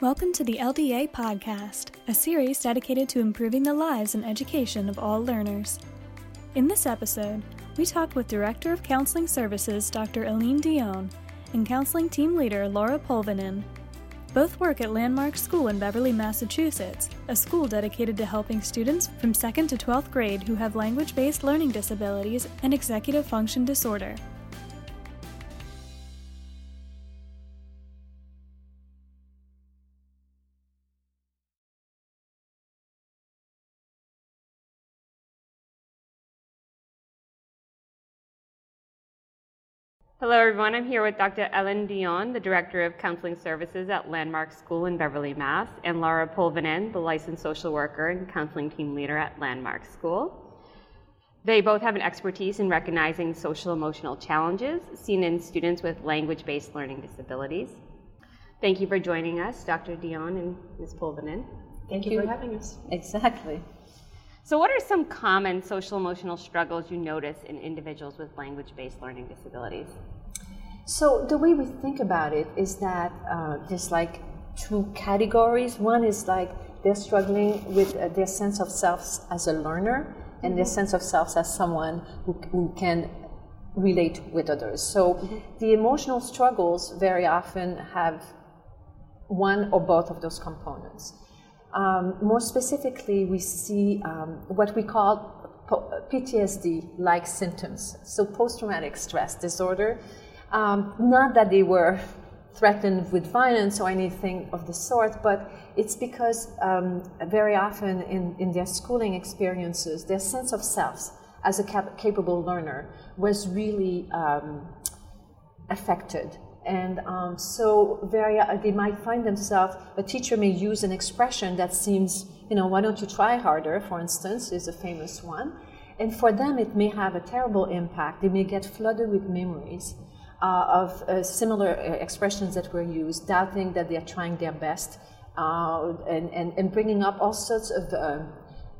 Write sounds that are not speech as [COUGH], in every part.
Welcome to the LDA Podcast, a series dedicated to improving the lives and education of all learners. In this episode, we talk with Director of Counseling Services Dr. Helene Dionne and Counseling Team Leader Laura Polvinen. Both work at Landmark School in Beverly, Massachusetts, a school dedicated to helping students from 2nd to 12th grade who have language based learning disabilities and executive function disorder. Hello, everyone. I'm here with Dr. Helene Dionne, the Director of Counseling Services at Landmark School in Beverly, Mass., and Laura Polvinen, the licensed social worker and counseling team leader at Landmark School. They both have an expertise in recognizing social emotional challenges seen in students with language based learning disabilities. Thank you for joining us, Dr. Dionne and Ms. Polvinen. Thank, Thank you for having us. Exactly. So, what are some common social emotional struggles you notice in individuals with language based learning disabilities? So, the way we think about it is that uh, there's like two categories. One is like they're struggling with uh, their sense of self as a learner and their sense of self as someone who, who can relate with others. So, mm-hmm. the emotional struggles very often have one or both of those components. Um, more specifically, we see um, what we call PTSD like symptoms, so post traumatic stress disorder. Um, not that they were threatened with violence or anything of the sort, but it's because um, very often in, in their schooling experiences, their sense of self as a cap- capable learner was really um, affected and um, so very, uh, they might find themselves, a teacher may use an expression that seems, you know, why don't you try harder, for instance, is a famous one. And for them, it may have a terrible impact. They may get flooded with memories uh, of uh, similar uh, expressions that were used, doubting that they're trying their best, uh, and, and, and bringing up all sorts of uh,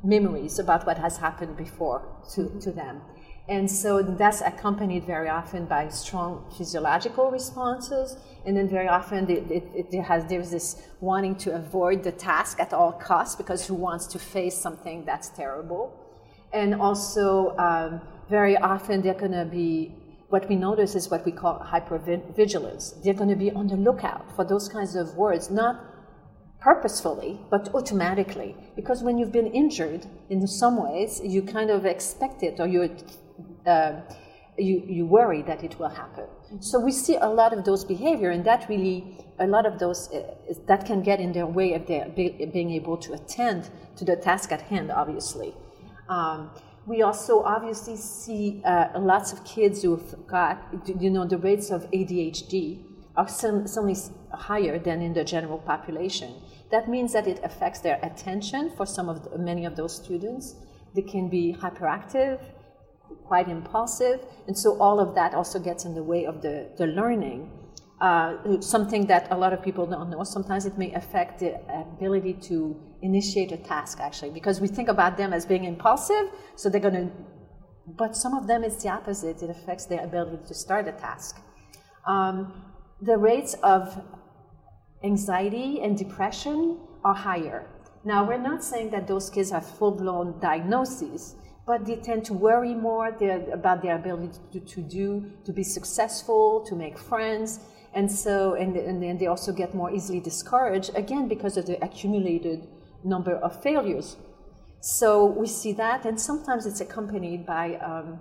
memories about what has happened before to, to them. And so that's accompanied very often by strong physiological responses. And then very often it, it, it has, there's this wanting to avoid the task at all costs because who wants to face something that's terrible? And also, um, very often they're going to be, what we notice is what we call hypervigilance. They're going to be on the lookout for those kinds of words, not purposefully, but automatically. Because when you've been injured in some ways, you kind of expect it or you uh, you, you worry that it will happen. Mm-hmm. So we see a lot of those behavior, and that really, a lot of those, uh, that can get in their way of their be, being able to attend to the task at hand, obviously. Um, we also obviously see uh, lots of kids who've got, you know, the rates of ADHD are certainly higher than in the general population. That means that it affects their attention for some of the, many of those students. They can be hyperactive, quite impulsive, and so all of that also gets in the way of the, the learning. Uh, something that a lot of people don't know. Sometimes it may affect the ability to initiate a task, actually, because we think about them as being impulsive, so they're going to, but some of them it's the opposite. It affects their ability to start a task. Um, the rates of anxiety and depression are higher. Now, we're not saying that those kids have full blown diagnoses, but they tend to worry more about their ability to, to, do, to be successful, to make friends. And so, and, and then they also get more easily discouraged, again, because of the accumulated number of failures. So we see that, and sometimes it's accompanied by um,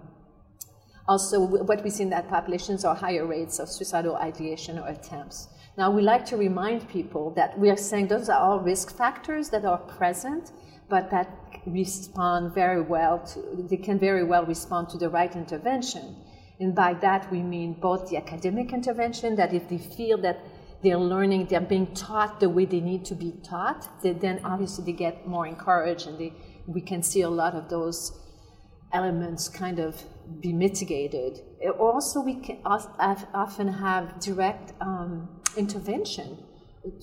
also what we see in that populations are higher rates of suicidal ideation or attempts. Now, we like to remind people that we are saying those are all risk factors that are present, but that respond very well to, they can very well respond to the right intervention. And by that we mean both the academic intervention, that if they feel that they're learning, they're being taught the way they need to be taught, they, then obviously they get more encouraged and they, we can see a lot of those elements kind of be mitigated. Also, we can often have direct um, intervention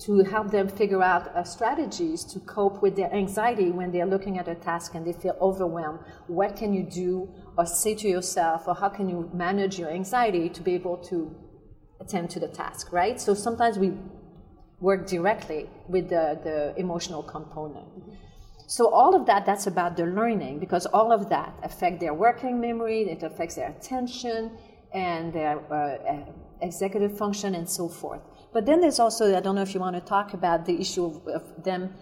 to help them figure out uh, strategies to cope with their anxiety when they're looking at a task and they feel overwhelmed. What can you do or say to yourself, or how can you manage your anxiety to be able to attend to the task, right? So sometimes we work directly with the, the emotional component. So all of that, that's about the learning because all of that affect their working memory, it affects their attention and their uh, uh, executive function and so forth. But then there's also, I don't know if you want to talk about the issue of, of them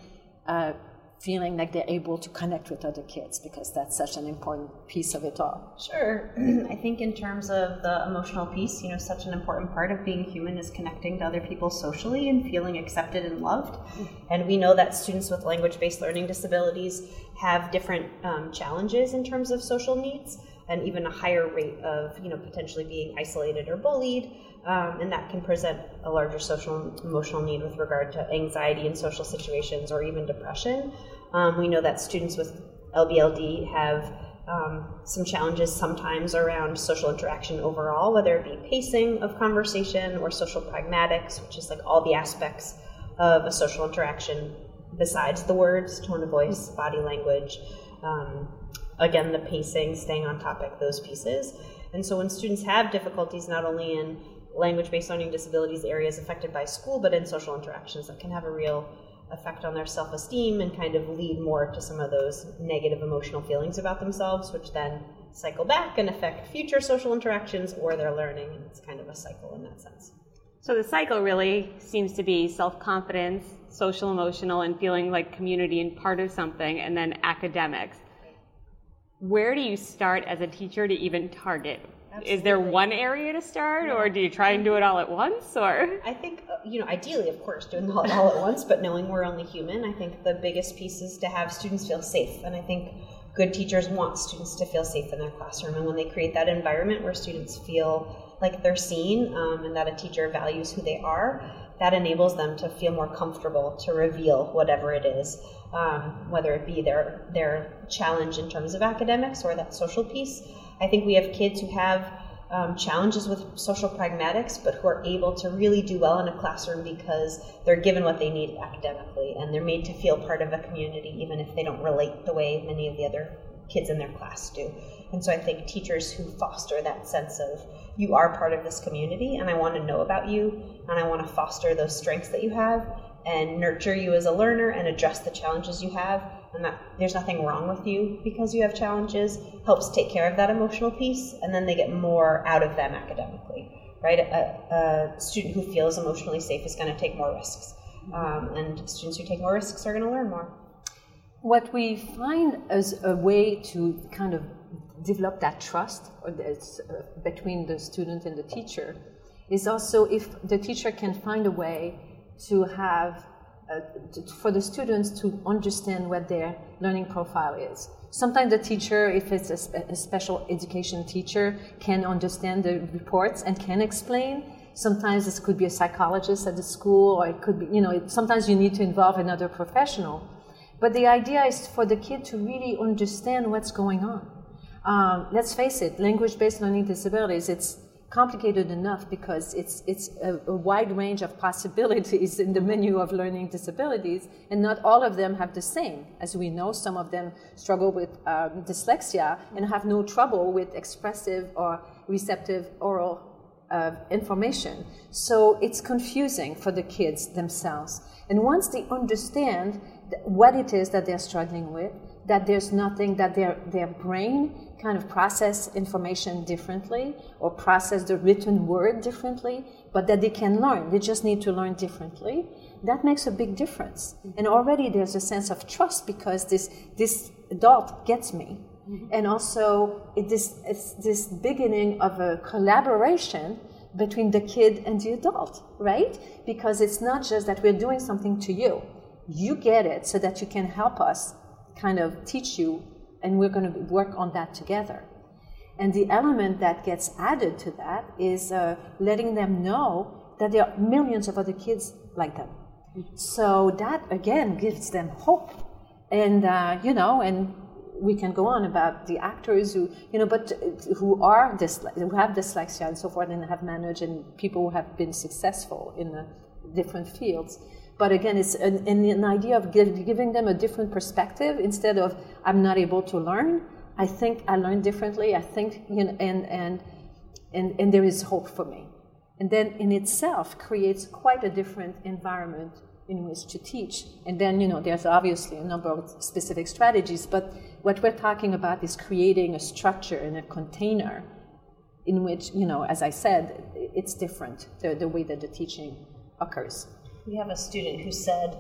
uh, feeling like they're able to connect with other kids because that's such an important piece of it all. Sure. [CLEARS THROAT] I think in terms of the emotional piece, you know, such an important part of being human is connecting to other people socially and feeling accepted and loved. And we know that students with language-based learning disabilities have different um, challenges in terms of social needs and even a higher rate of, you know, potentially being isolated or bullied. Um, and that can present a larger social emotional need with regard to anxiety in social situations or even depression. Um, we know that students with LBLD have um, some challenges sometimes around social interaction overall, whether it be pacing of conversation or social pragmatics, which is like all the aspects of a social interaction besides the words, tone of voice, body language. Again, the pacing, staying on topic, those pieces. And so when students have difficulties not only in language based learning disabilities areas affected by school, but in social interactions that can have a real effect on their self esteem and kind of lead more to some of those negative emotional feelings about themselves, which then cycle back and affect future social interactions or their learning. And it's kind of a cycle in that sense. So the cycle really seems to be self confidence, social emotional, and feeling like community and part of something, and then academics. Where do you start as a teacher to even target Absolutely. Is there one area to start, yeah. or do you try and do it all at once? Or I think uh, you know, ideally, of course, doing it all, all at once, but knowing we're only human. I think the biggest piece is to have students feel safe, and I think good teachers want students to feel safe in their classroom. And when they create that environment where students feel like they're seen um, and that a teacher values who they are, that enables them to feel more comfortable to reveal whatever it is, um, whether it be their their challenge in terms of academics or that social piece. I think we have kids who have um, challenges with social pragmatics, but who are able to really do well in a classroom because they're given what they need academically and they're made to feel part of a community, even if they don't relate the way many of the other kids in their class do. And so I think teachers who foster that sense of you are part of this community and I want to know about you and I want to foster those strengths that you have and nurture you as a learner and address the challenges you have and that there's nothing wrong with you because you have challenges helps take care of that emotional piece and then they get more out of them academically right? A, a student who feels emotionally safe is going to take more risks um, and students who take more risks are going to learn more. What we find as a way to kind of develop that trust uh, between the student and the teacher is also if the teacher can find a way to have uh, for the students to understand what their learning profile is. Sometimes the teacher, if it's a, spe- a, special education teacher, can understand the reports and can explain. Sometimes this could be a psychologist at the school, or it could be, you know, it, sometimes you need to involve another professional. But the idea is for the kid to really understand what's going on. Um, let's face it, language-based learning disabilities, it's complicated enough because it's, it's a, a, wide range of [LAUGHS] possibilities in the menu of learning disabilities, and not all of them have the same. As we know, some of them struggle with um, dyslexia and have no trouble with expressive or receptive oral uh, information. So it's confusing for the kids themselves. And once they understand what it is that they're struggling with, that there's nothing that their, their brain kind of process information differently or process the written word differently, but that they can learn. They just need to learn differently. That makes a big difference. Mm-hmm. And already there's a sense of trust because this, this adult gets me. Mm-hmm. And also, it is, it's this beginning of a collaboration between the kid and the adult, right? Because it's not just that we're doing something to you. You get it so that you can help us kind of teach you, and we're going to work on that together. And the element that gets added to that is uh, letting them know that there are millions of other kids like them. So that again gives them hope, and uh, you know, and we can go on about the actors who you know, but who are who have dyslexia and so forth, and have managed, and people who have been successful in the different fields. But again, it's an, an idea of give, giving them a different perspective instead of I'm not able to learn. I think I learn differently. I think, you know, and, and, and, and there is hope for me. and then in itself creates quite a different environment in which to teach. And then, you know, there's obviously a number of specific strategies, but what we're talking about is creating a structure and a container in which, you know, as I said, it's different, the, the way that the teaching occurs. We have a student who said,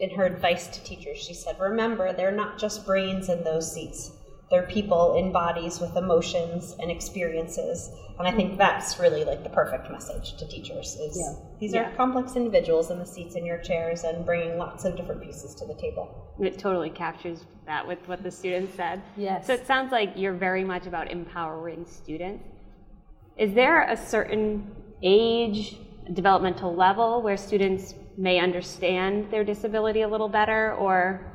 in her advice to teachers, she said, Remember, they're not just brains in those seats. They're people in bodies with emotions and experiences. And I think that's really like the perfect message to teachers is yeah. these yeah. are complex individuals in the seats in your chairs and bringing lots of different pieces to the table. It totally captures that with what the students said. Yes. So it sounds like you're very much about empowering students. Is there a certain age, developmental level where students may understand their disability a little better or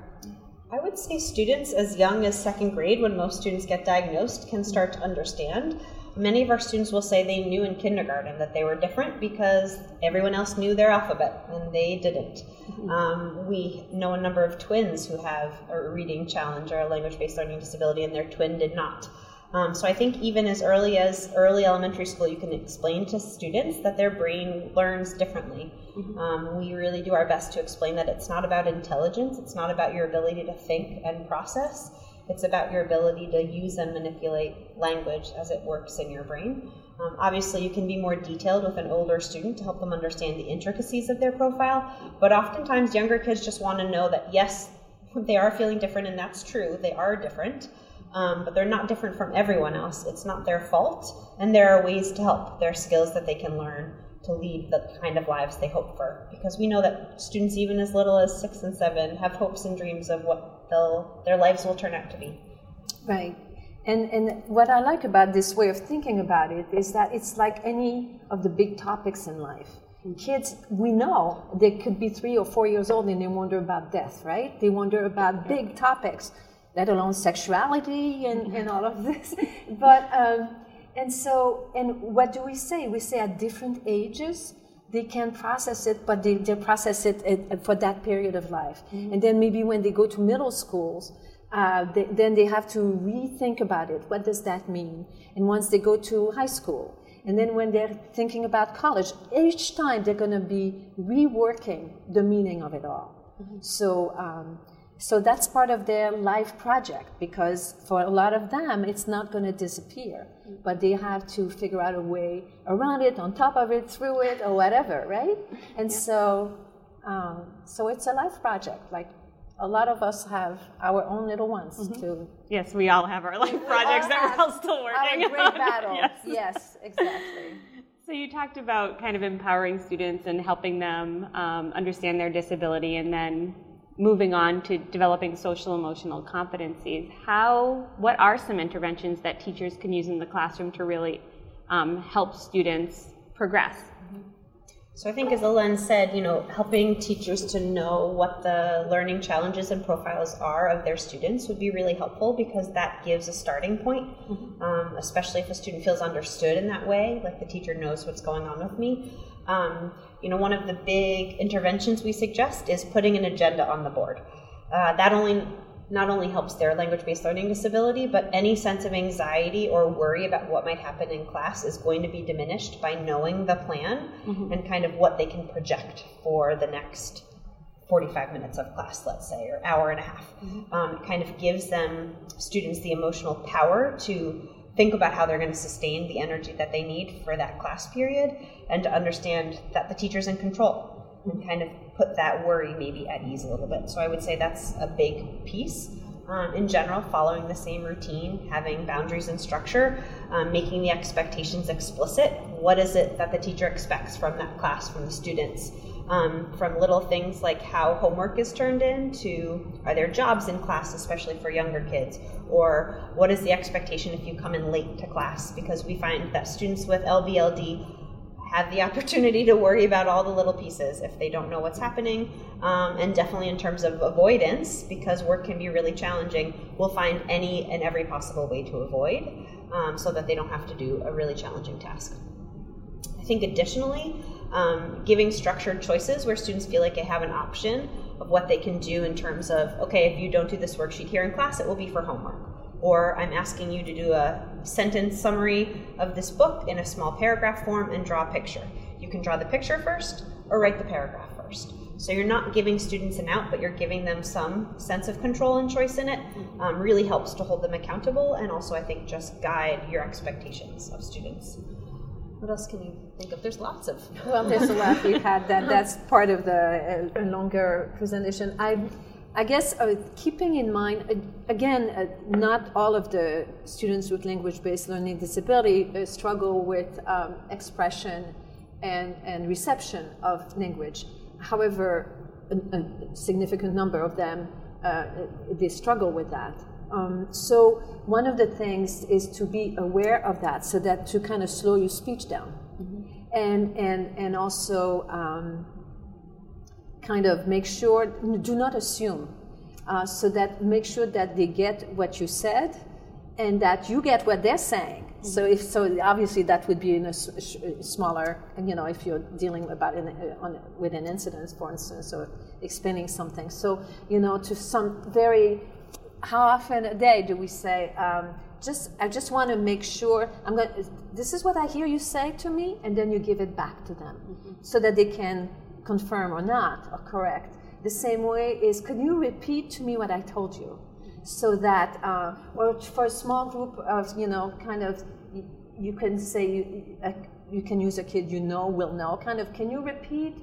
I would say students as young as second grade, when most students get diagnosed, can start to understand. Many of our students will say they knew in kindergarten that they were different because everyone else knew their alphabet and they didn't. Mm-hmm. Um, we know a number of twins who have a reading challenge or a language based learning disability, and their twin did not. Um, so I think even as early as early elementary school, you can explain to students that their brain learns differently. Mm-hmm. Um, we really do our best to explain that it's not about intelligence, it's not about your ability to think and process, it's about your ability to use and manipulate language as it works in your brain. Um, obviously, you can be more detailed with an older student to help them understand the intricacies of their profile, but oftentimes younger kids just want to know that yes, they are feeling different, and that's true, they are different um, but they're not different from everyone else. It's not their fault, and there are ways to help. There are skills that they can learn to lead the kind of lives they hope for. Because we know that students, even as little as six and seven, have hopes and dreams of what their lives will turn out to be. Right. And, and what I like about this way of thinking about it is that it's like any of the big topics in life. Kids, we know they could be three or four years old and they wonder about death, right? They wonder about big topics let alone sexuality and, and all of this. [LAUGHS] but um, and so and what do we say? We say at different ages they can process it, but they, they process it at, for that period of life. Mm-hmm. And then maybe when they go to middle schools, uh, they, then they have to rethink about it. What does that mean? And once they go to high school, and then when they're thinking about college, each time they're going to be reworking the meaning of it all. Mm-hmm. So. Um, so that's part of their life project because for a lot of them, it's not going to disappear, but they have to figure out a way around it, on top of it, through it, or whatever, right? And yeah. so, um, so it's a life project. Like a lot of us have our own little ones mm-hmm. to. Yes, we all have our life projects that we're all still working. Our great [LAUGHS] battle. yes. yes, exactly. So you talked about kind of empowering students and helping them um, understand their disability, and then moving on to developing social emotional competencies, how, what are some interventions that teachers can use in the classroom to really um, help students progress? So I think as Helene said, you know, helping teachers to know what the learning challenges and profiles are of their students would be really helpful because that gives a starting point, mm-hmm. um, especially if a student feels understood in that way, like the teacher knows what's going on with me. Um, you know, one of the big interventions we suggest is putting an agenda on the board. Uh, that only not only helps their language-based learning disability, but any sense of anxiety or worry about what might happen in class is going to be diminished by knowing the plan mm-hmm. and kind of what they can project for the next 45 minutes of class, let's say, or hour and a half. Mm-hmm. Um, it kind of gives them students the emotional power to think about how they're going to sustain the energy that they need for that class period and to understand that the teacher's in control and kind of put that worry maybe at ease a little bit. So I would say that's a big piece. Um, in general, following the same routine, having boundaries and structure, um, making the expectations explicit. What is it that the teacher expects from that class, from the students? Um, from little things like how homework is turned in to are there jobs in class, especially for younger kids, or what is the expectation if you come in late to class? Because we find that students with LBLD have the [LAUGHS] opportunity to worry about all the little pieces if they don't know what's happening. Um, and definitely in terms of avoidance, because work can be really challenging, we'll find any and every possible way to avoid um, so that they don't have to do a really challenging task. I think additionally, um, giving structured choices where students feel like they have an option of what they can do in terms of, okay, if you don't do this worksheet here in class, it will be for homework. Or I'm asking you to do a sentence summary of this book in a small paragraph form and draw a picture. you can draw the picture first or write the paragraph first. So you're not giving students an out, but you're giving them some sense of control and choice in it. Um, really helps to hold them accountable and also, I think, just guide your expectations of students. What else can you think of? There's lots of. [LAUGHS] Well, there's a lot we've had. That [LAUGHS] that's part of the uh, longer presentation. I, I guess uh, keeping in mind uh, again, uh, not all of the students with language-based learning disability uh, struggle with um, expression and and reception of language. However, a, a significant number of them uh, they struggle with that. Um, so one of the things is to be aware of that, so that to kind of slow your speech down, mm-hmm. and and and also um, kind of make sure do not assume, uh, so that make sure that they get what you said, and that you get what they're saying. Mm-hmm. So if so, obviously that would be in a smaller, you know, if you're dealing about in, on, with an incident, for instance, or explaining something. So you know, to some very how often a day do we say, um, just I just want to make sure I'm going. This is what I hear you say to me, and then you give it back to them, mm-hmm. so that they can confirm or not or correct. The same way is, can you repeat to me what I told you, so that uh, or for a small group of you know kind of you can say you, uh, you can use a kid you know will know kind of can you repeat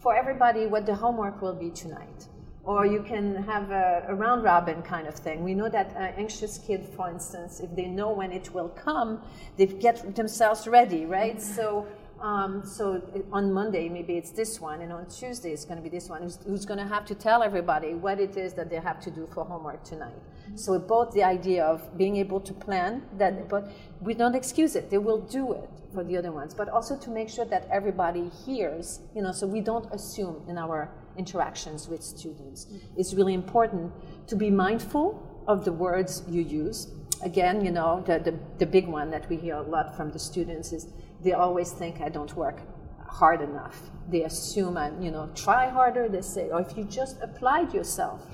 for everybody what the homework will be tonight or you can have a, a, round robin kind of thing. We know that an anxious kid, for instance, if they know when it will come, they get themselves ready, right? Mm-hmm. So, um, so on Monday maybe it's this one, and on Tuesday it's going to be this one. Who's, who's going to have to tell everybody what it is that they have to do for homework tonight? Mm-hmm. So both the idea of being able to plan that, but we don't excuse it; they will do it for the other ones, but also to make sure that everybody hears, you know, so we don't assume in our interactions with students. It's really important to be mindful of the words you use. Again, you know, the, the, the big one that we hear a lot from the students is they always think I don't work hard enough. They assume I'm, you know, try harder, they say, or if you just applied yourself.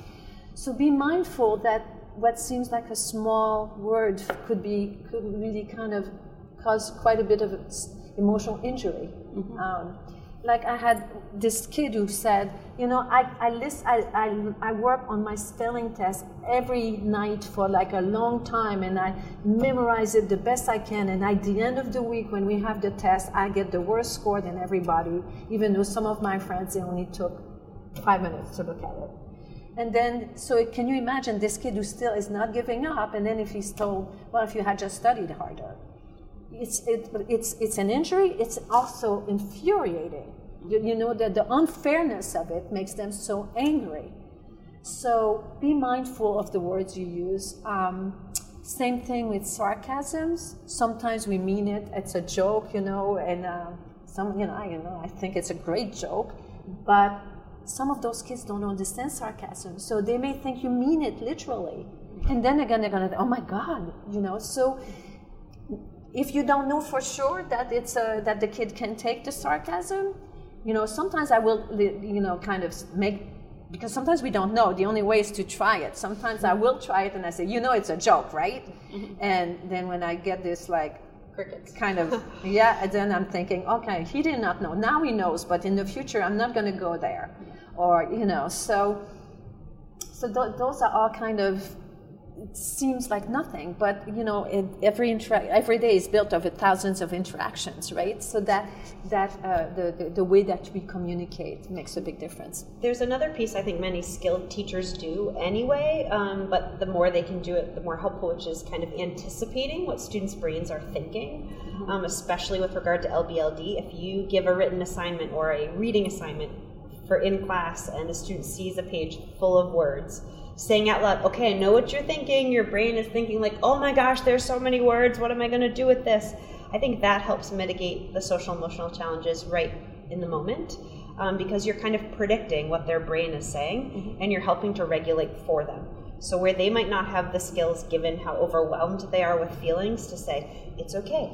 So be mindful that what seems like a small word could be could really kind of cause quite a bit of emotional injury. Mm-hmm. Um, like I had this kid who said, you know, I, I, list, I, I, I work on my spelling test every night for like a long time and I memorize it the best I can. And at the end of the week, when we have the test, I get the worst score than everybody, even though some of my friends, they only took five minutes to look at it. And then, so can you imagine this kid who still is not giving up? And then if he's told, well, if you had just studied harder, it's, it, it's, it's an injury, it's also infuriating. You, you know that the unfairness of it makes them so angry. So be mindful of the words you use. Um, same thing with sarcasms. Sometimes we mean it; it's a joke, you know, and uh, some, you know, I, you know, I think it's a great joke, but some of those kids don't understand sarcasm, so they may think you mean it literally, and then again they're gonna, oh my God, you know. So if you don't know for sure that it's a, that the kid can take the sarcasm, you know, sometimes I will, you know, kind of make because sometimes we don't know. The only way is to try it. Sometimes I will try it and I say, you know, it's a joke, right? Mm-hmm. And then when I get this like crickets kind of [LAUGHS] yeah, and then I'm thinking, okay, he did not know. Now he knows, but in the future, I'm not going to go there, or you know, so so th- those are all kind of it seems like nothing, but you know, it, every intera- every day is built of thousands of interactions, right? So that that uh, the, the, the way that we communicate makes a big difference. There's another piece I think many skilled teachers do anyway, um, but the more they can do it, the more helpful, which is kind of anticipating what students' brains are thinking, mm-hmm. um, especially with regard to LBLD. If you give a written assignment or a reading assignment for in class, and the student sees a page full of words saying out loud, okay, I know what you're thinking. Your brain is thinking, like, oh my gosh, there's so many words. What am I going to do with this? I think that helps mitigate the social emotional challenges right in the moment um, because you're kind of predicting what their brain is saying mm-hmm. and you're helping to regulate for them. So, where they might not have the skills given how overwhelmed they are with feelings to say, it's okay,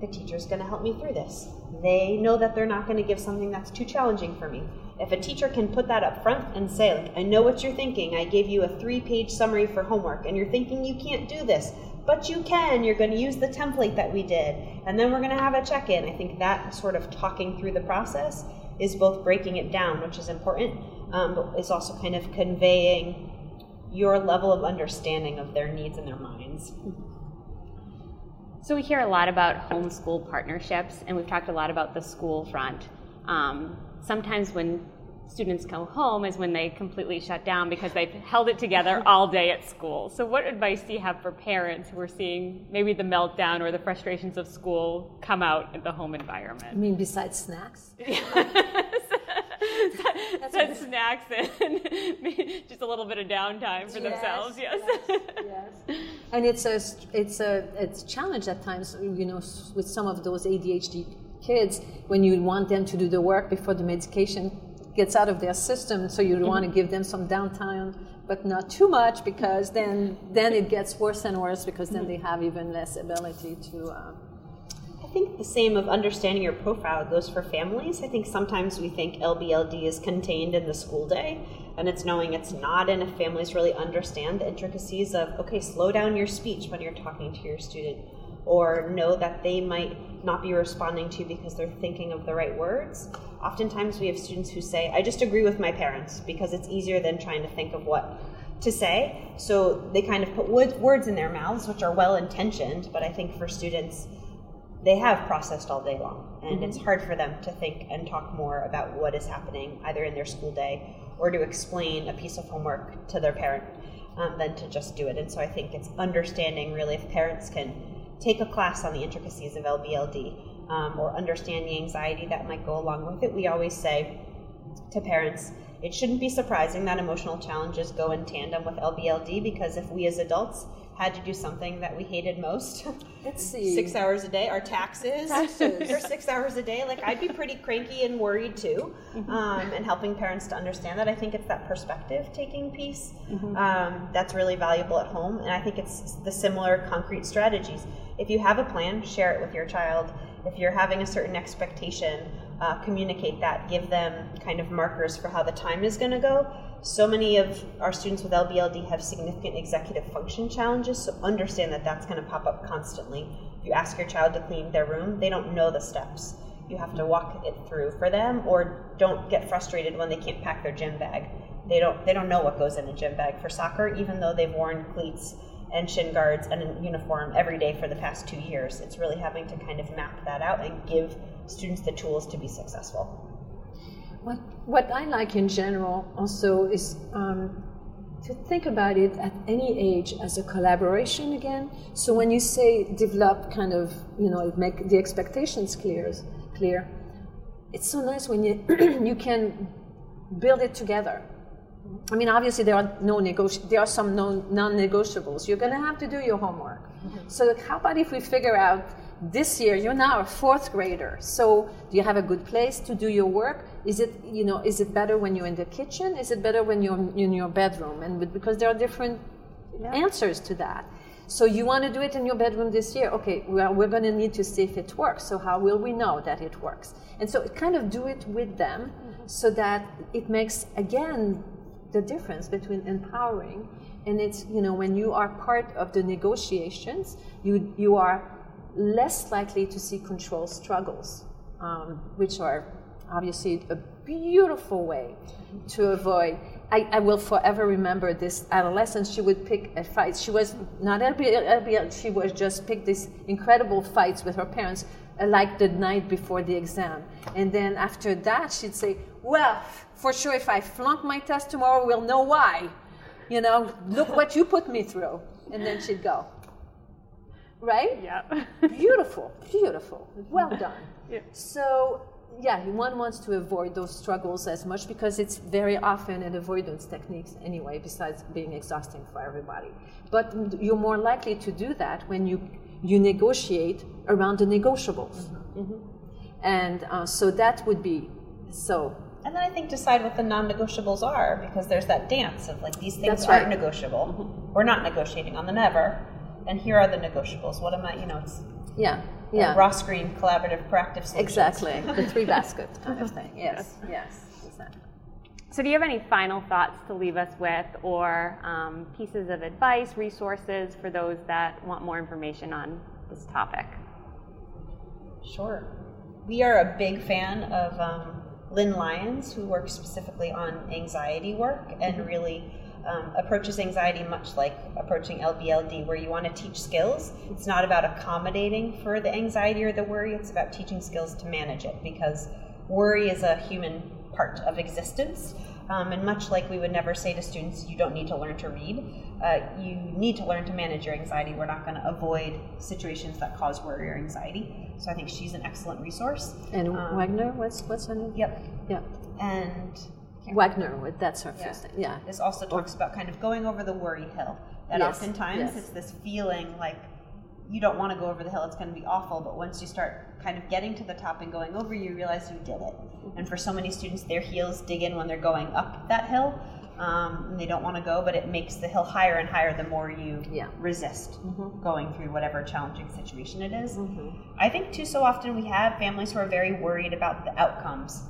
the teacher's going to help me through this. They know that they're not going to give something that's too challenging for me. If a teacher can put that up front and say, like, I know what you're thinking. I gave you a three page summary for homework, and you're thinking you can't do this, but you can, you're going to use the template that we did, and then we're going to have a check in. I think that sort of talking through the process is both breaking it down, which is important, um, but it's also kind of conveying your level of understanding of their needs and their minds. So we hear a lot about homeschool partnerships, and we've talked a lot about the school front. Um, sometimes when students come home is when they completely shut down because they've held it together [LAUGHS] all day at school. So, what advice do you have for parents who are seeing maybe the meltdown or the frustrations of school come out in the home environment? I mean, besides snacks? [LAUGHS] Set snacks and [LAUGHS] just a little bit of downtime for yes, themselves. Yes. yes. yes. And it's a it's a it's a challenge at times. You know, with some of those ADHD kids, when you want them to do the work before the medication gets out of their system, so you mm-hmm. want to give them some downtime, but not too much because then then it gets worse and worse because then mm-hmm. they have even less ability to. Uh, I think the same of understanding your profile goes for families. I think sometimes we think LBLD is contained in the school day, and it's knowing it's not, and if families really understand the intricacies of, okay, slow down your speech when you're talking to your student, or know that they might not be responding to because they're thinking of the right words. Oftentimes we have students who say, I just agree with my parents because it's easier than trying to think of what to say. So they kind of put words in their mouths, which are well intentioned, but I think for students, they have processed all day long, and mm-hmm. it's hard for them to think and talk more about what is happening either in their school day or to explain a piece of homework to their parent um, than to just do it. And so I think it's understanding really if parents can take a class on the intricacies of LBLD um, or understand the anxiety that might go along with it. We always say to parents, it shouldn't be surprising that emotional challenges go in tandem with LBLD because if we as adults had to do something that we hated most. [LAUGHS] Let's see. Six hours a day, our taxes, taxes. [LAUGHS] for six hours a day. Like I'd be pretty cranky and worried too. Mm-hmm. Um, and helping parents to understand that, I think it's that perspective taking piece mm-hmm. um, that's really valuable at home. And I think it's the similar concrete strategies. If you have a plan, share it with your child. If you're having a certain expectation, uh, communicate that. Give them kind of markers for how the time is going to go so many of our students with LBLD have significant executive function challenges, so understand that that's going to pop up constantly. If you ask your child to clean their room, they don't know the steps. You have to walk it through for them, or don't get frustrated when they can't pack their gym bag. They don't they don't know what goes in a gym bag for soccer, even though they've worn cleats and shin guards and a uniform every day for the past two years. It's really having to kind of map that out and give students the tools to be successful. What, what I like in general also is um, to think about it at any age as a collaboration again. So when you say develop kind of, you know, make the expectations clear, clear, it's so nice when you, [CLEARS THROAT] you can build it together. I mean, obviously there are no negoti- there are some non-negotiables. You're going to have to do your homework. Mm-hmm. So how about if we figure out this year you're now a fourth grader. So do you have a good place to do your work? Is it you know is it better when you're in the kitchen? Is it better when you're in your bedroom? And because there are different yeah. answers to that. So you want to do it in your bedroom this year? Okay well we're going to need to see if it works. So how will we know that it works? And so kind of do it with them mm-hmm. so that it makes again the difference between empowering and it's you know when you are part of the negotiations you you are less likely to see control struggles, um, which are obviously a beautiful way to avoid. I, I, will forever remember this adolescent. She would pick a fight. She was not LBL, she was just pick these incredible fights with her parents, uh, like the night before the exam. And then after that, she'd say, Well, for sure, if I flunk my test tomorrow, we'll know why. You know, look what you put me through. And then she'd go right? Yeah. beautiful, beautiful. Well [LAUGHS] done. Yeah. So, yeah, one wants to avoid those struggles as much because it's very often an avoidance techniques anyway, besides being exhausting for everybody. But you're more likely to do that when you you negotiate around the negotiables. Mm-hmm. Mm-hmm. And uh, so that would be so. And then I think decide what the non-negotiables are because there's that dance of like these things That's aren't right. negotiable. Mm-hmm. We're not negotiating on them ever and here are the negotiables. What am I, you know, it's yeah, yeah. Ross Greene collaborative proactive solutions. Exactly, [LAUGHS] the three baskets kind of thing. [LAUGHS] Yes, yes, exactly. So, do you have any final thoughts to leave us with, or um, pieces of advice, resources for those that want more information on this topic? Sure. We are a big fan of um, Lynn Lyons, who works specifically on anxiety work and mm-hmm. really um, approaches anxiety much like approaching LBLD, where you want to teach skills. It's not about accommodating for the anxiety or the worry, it's about teaching skills to manage it because worry is a human part of existence. Um, and much like we would never say to students, you don't need to learn to read, uh, you need to learn to manage your anxiety. We're not going to avoid situations that cause worry or anxiety. So I think she's an excellent resource. And um, Wagner, what's what's her name? Yep. Yep. And Wagner, that's her yeah. first name. Yeah. This also talks about kind of going over the worry hill. That yes. oftentimes yes. it's this feeling like you don't want to go over the hill, it's going to be awful. But once you start kind of getting to the top and going over, you realize you did it. And for so many students, their heels dig in when they're going up that hill. Um, and they don't want to go, but it makes the hill higher and higher the more you yeah. resist mm-hmm. going through whatever challenging situation it is. Mm-hmm. I think, too, so often we have families who are very worried about the outcomes.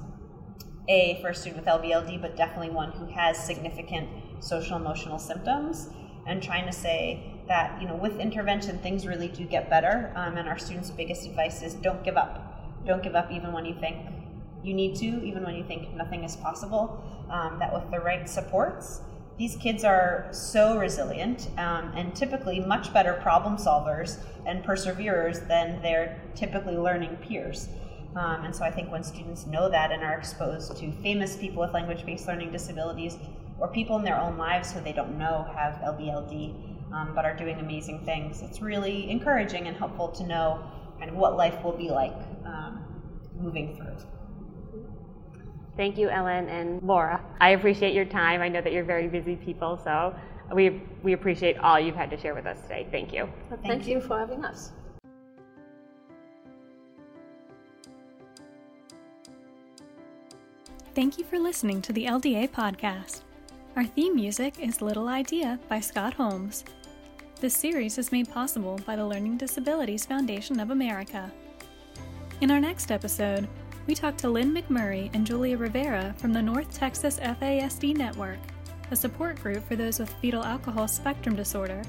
A, for a student with LBLD, but definitely one who has significant social emotional symptoms, and trying to say, that you know with intervention things really do get better um, and our students biggest advice is don't give up. Don't give up even when you think you need to even when you think nothing is possible um, that with the right supports these kids are so resilient um, and typically much better problem solvers and perseverers than their typically learning peers um, and so I think when students know that and are exposed to famous people with language based learning disabilities or people in their own lives who they don't know have LBLD, um, but are doing amazing things. It's really encouraging and helpful to know kind of what life will be like um, moving through. Thank you, Helene and Laura. I appreciate your time. I know that you're very busy people, so we, we appreciate all you've had to share with us today. Thank you. Well, thank, thank you. you for having us. Thank you for listening to the LDA podcast. Our theme music is Little Idea by Scott Holmes. This series is made possible by the Learning Disabilities Foundation of America. In our next episode, we talk to Lynn McMurray and Julia Rivera from the North Texas FASD Network, a support group for those with fetal alcohol spectrum disorder,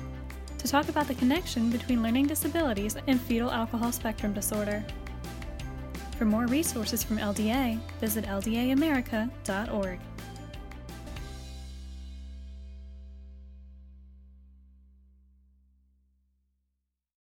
to talk about the connection between learning disabilities and fetal alcohol spectrum disorder. For more resources from LDA, visit ldaamerica.org.